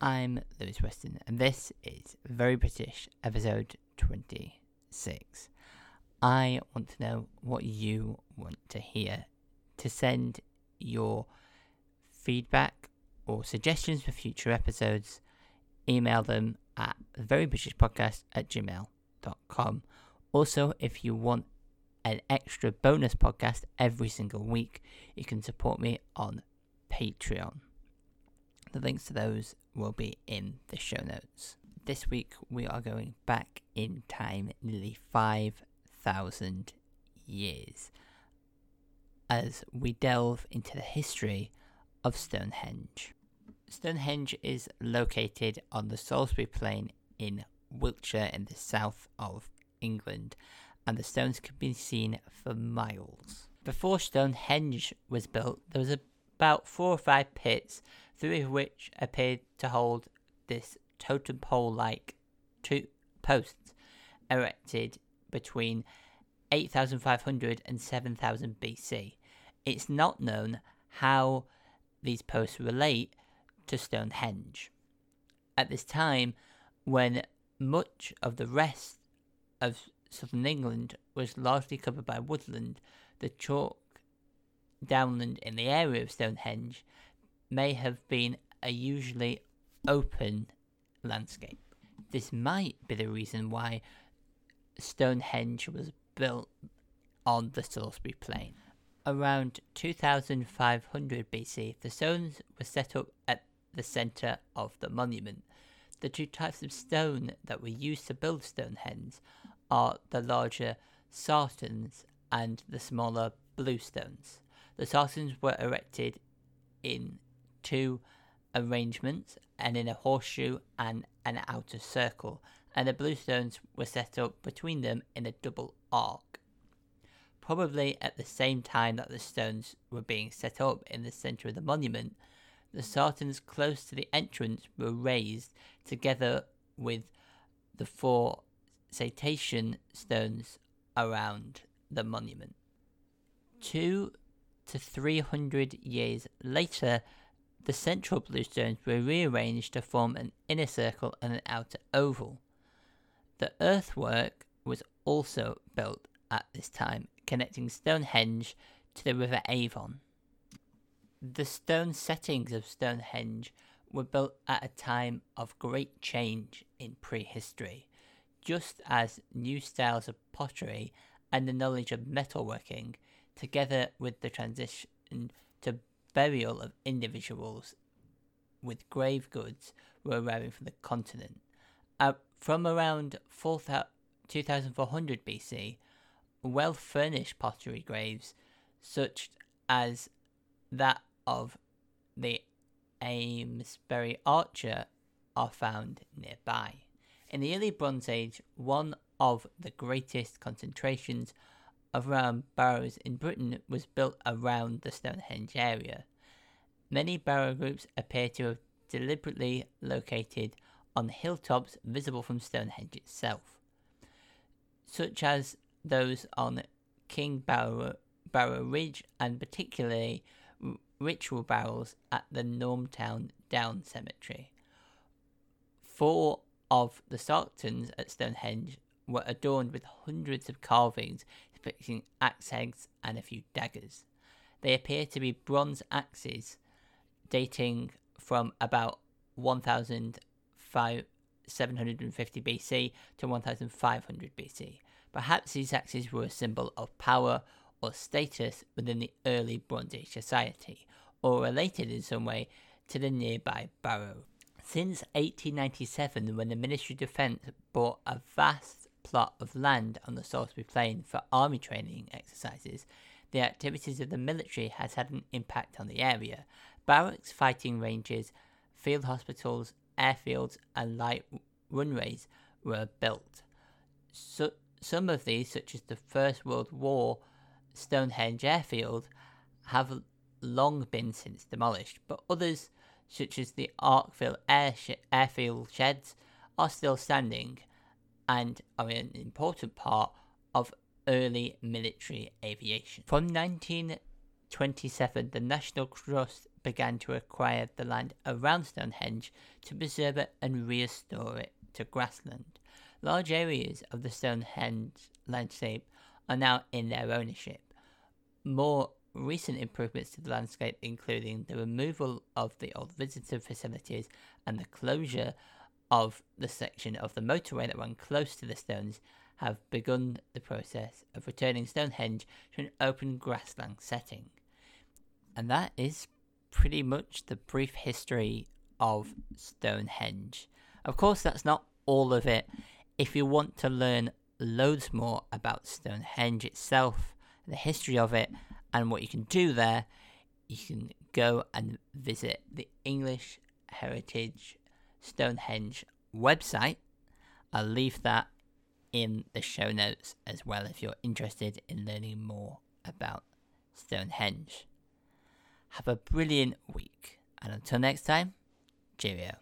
I'm Lewis Weston, and this is Very British, episode 26. I want to know what you want to hear. To send your feedback or suggestions for future episodes, email them at verybritishpodcast at gmail.com. Also, if you want an extra bonus podcast every single week, you can support me on Patreon. The links to those will be in the show notes. This week we are going back in time nearly 5,000 years as we delve into the history of Stonehenge. Stonehenge is located on the Salisbury Plain in Wiltshire in the south of England, and the stones can be seen for miles. Before Stonehenge was built, there was about four or five pits three of which appeared to hold this totem pole like two posts erected between 8500 and 7000 BC. It's not known how these posts relate to Stonehenge. At this time, when much of the rest of southern England was largely covered by woodland, the chalk downland in the area of Stonehenge may have been a usually open landscape. This might be the reason why Stonehenge was built on the Salisbury Plain. Around 2500 BC, the stones were set up at the centre of the monument. The two types of stone that were used to build Stonehenge are the larger sarsens and the smaller bluestones. The sarsens were erected in two arrangements and in a horseshoe and an outer circle, and the bluestones were set up between them in a double arc. Probably at the same time that the stones were being set up in the centre of the monument, the sarsens close to the entrance were raised together with the four Station Stones around the monument. Two to three hundred years later, the central bluestones were rearranged to form an inner circle and an outer oval. The earthwork was also built at this time, connecting Stonehenge to the River Avon. The stone settings of Stonehenge were built at a time of great change in prehistory, just as new styles of pottery and the knowledge of metalworking, together with the transition to burial of individuals with grave goods were arriving from the continent. Uh, from around 2400 BC, well furnished pottery graves, such as that of the Amesbury Archer, are found nearby. In the early Bronze Age, one of the greatest concentrations of round barrows in Britain was built around the Stonehenge area. Many barrow groups appear to have deliberately located on hilltops visible from Stonehenge itself, such as those on King Barrow, Barrow Ridge and particularly ritual barrows at the Normanton Down Cemetery. Four of the sarsens at Stonehenge were adorned with hundreds of carvings depicting axe heads and a few daggers. They appear to be bronze axes dating from about 1750 BC to 1500 BC. Perhaps these axes were a symbol of power or status within the early Bronze Age society, or related in some way to the nearby barrow. Since 1897, when the Ministry of Defence bought a vast plot of land on the Salisbury Plain for army training exercises, the activities of the military has had an impact on the area. Barracks, fighting ranges, field hospitals, airfields, and light runways were built. So, some of these, such as the First World War Stonehenge Airfield, have long been since demolished, but others, such as the Larkhill Air Airfield sheds, are still standing and are an important part of early military aviation. From 1927, the National Trust began to acquire the land around Stonehenge to preserve it and restore it to grassland. Large areas of the Stonehenge landscape are now in their ownership. More recent improvements to the landscape, including the removal of the old visitor facilities and the closure of the section of the motorway that ran close to the stones, have begun the process of returning Stonehenge to an open grassland setting. And that is pretty much the brief history of Stonehenge. Of course, that's not all of it. If you want to learn loads more about Stonehenge itself, the history of it, and what you can do there, you can go and visit the English Heritage Stonehenge website. I'll leave that in the show notes as well if you're interested in learning more about Stonehenge. Have a brilliant week, and until next time, cheerio.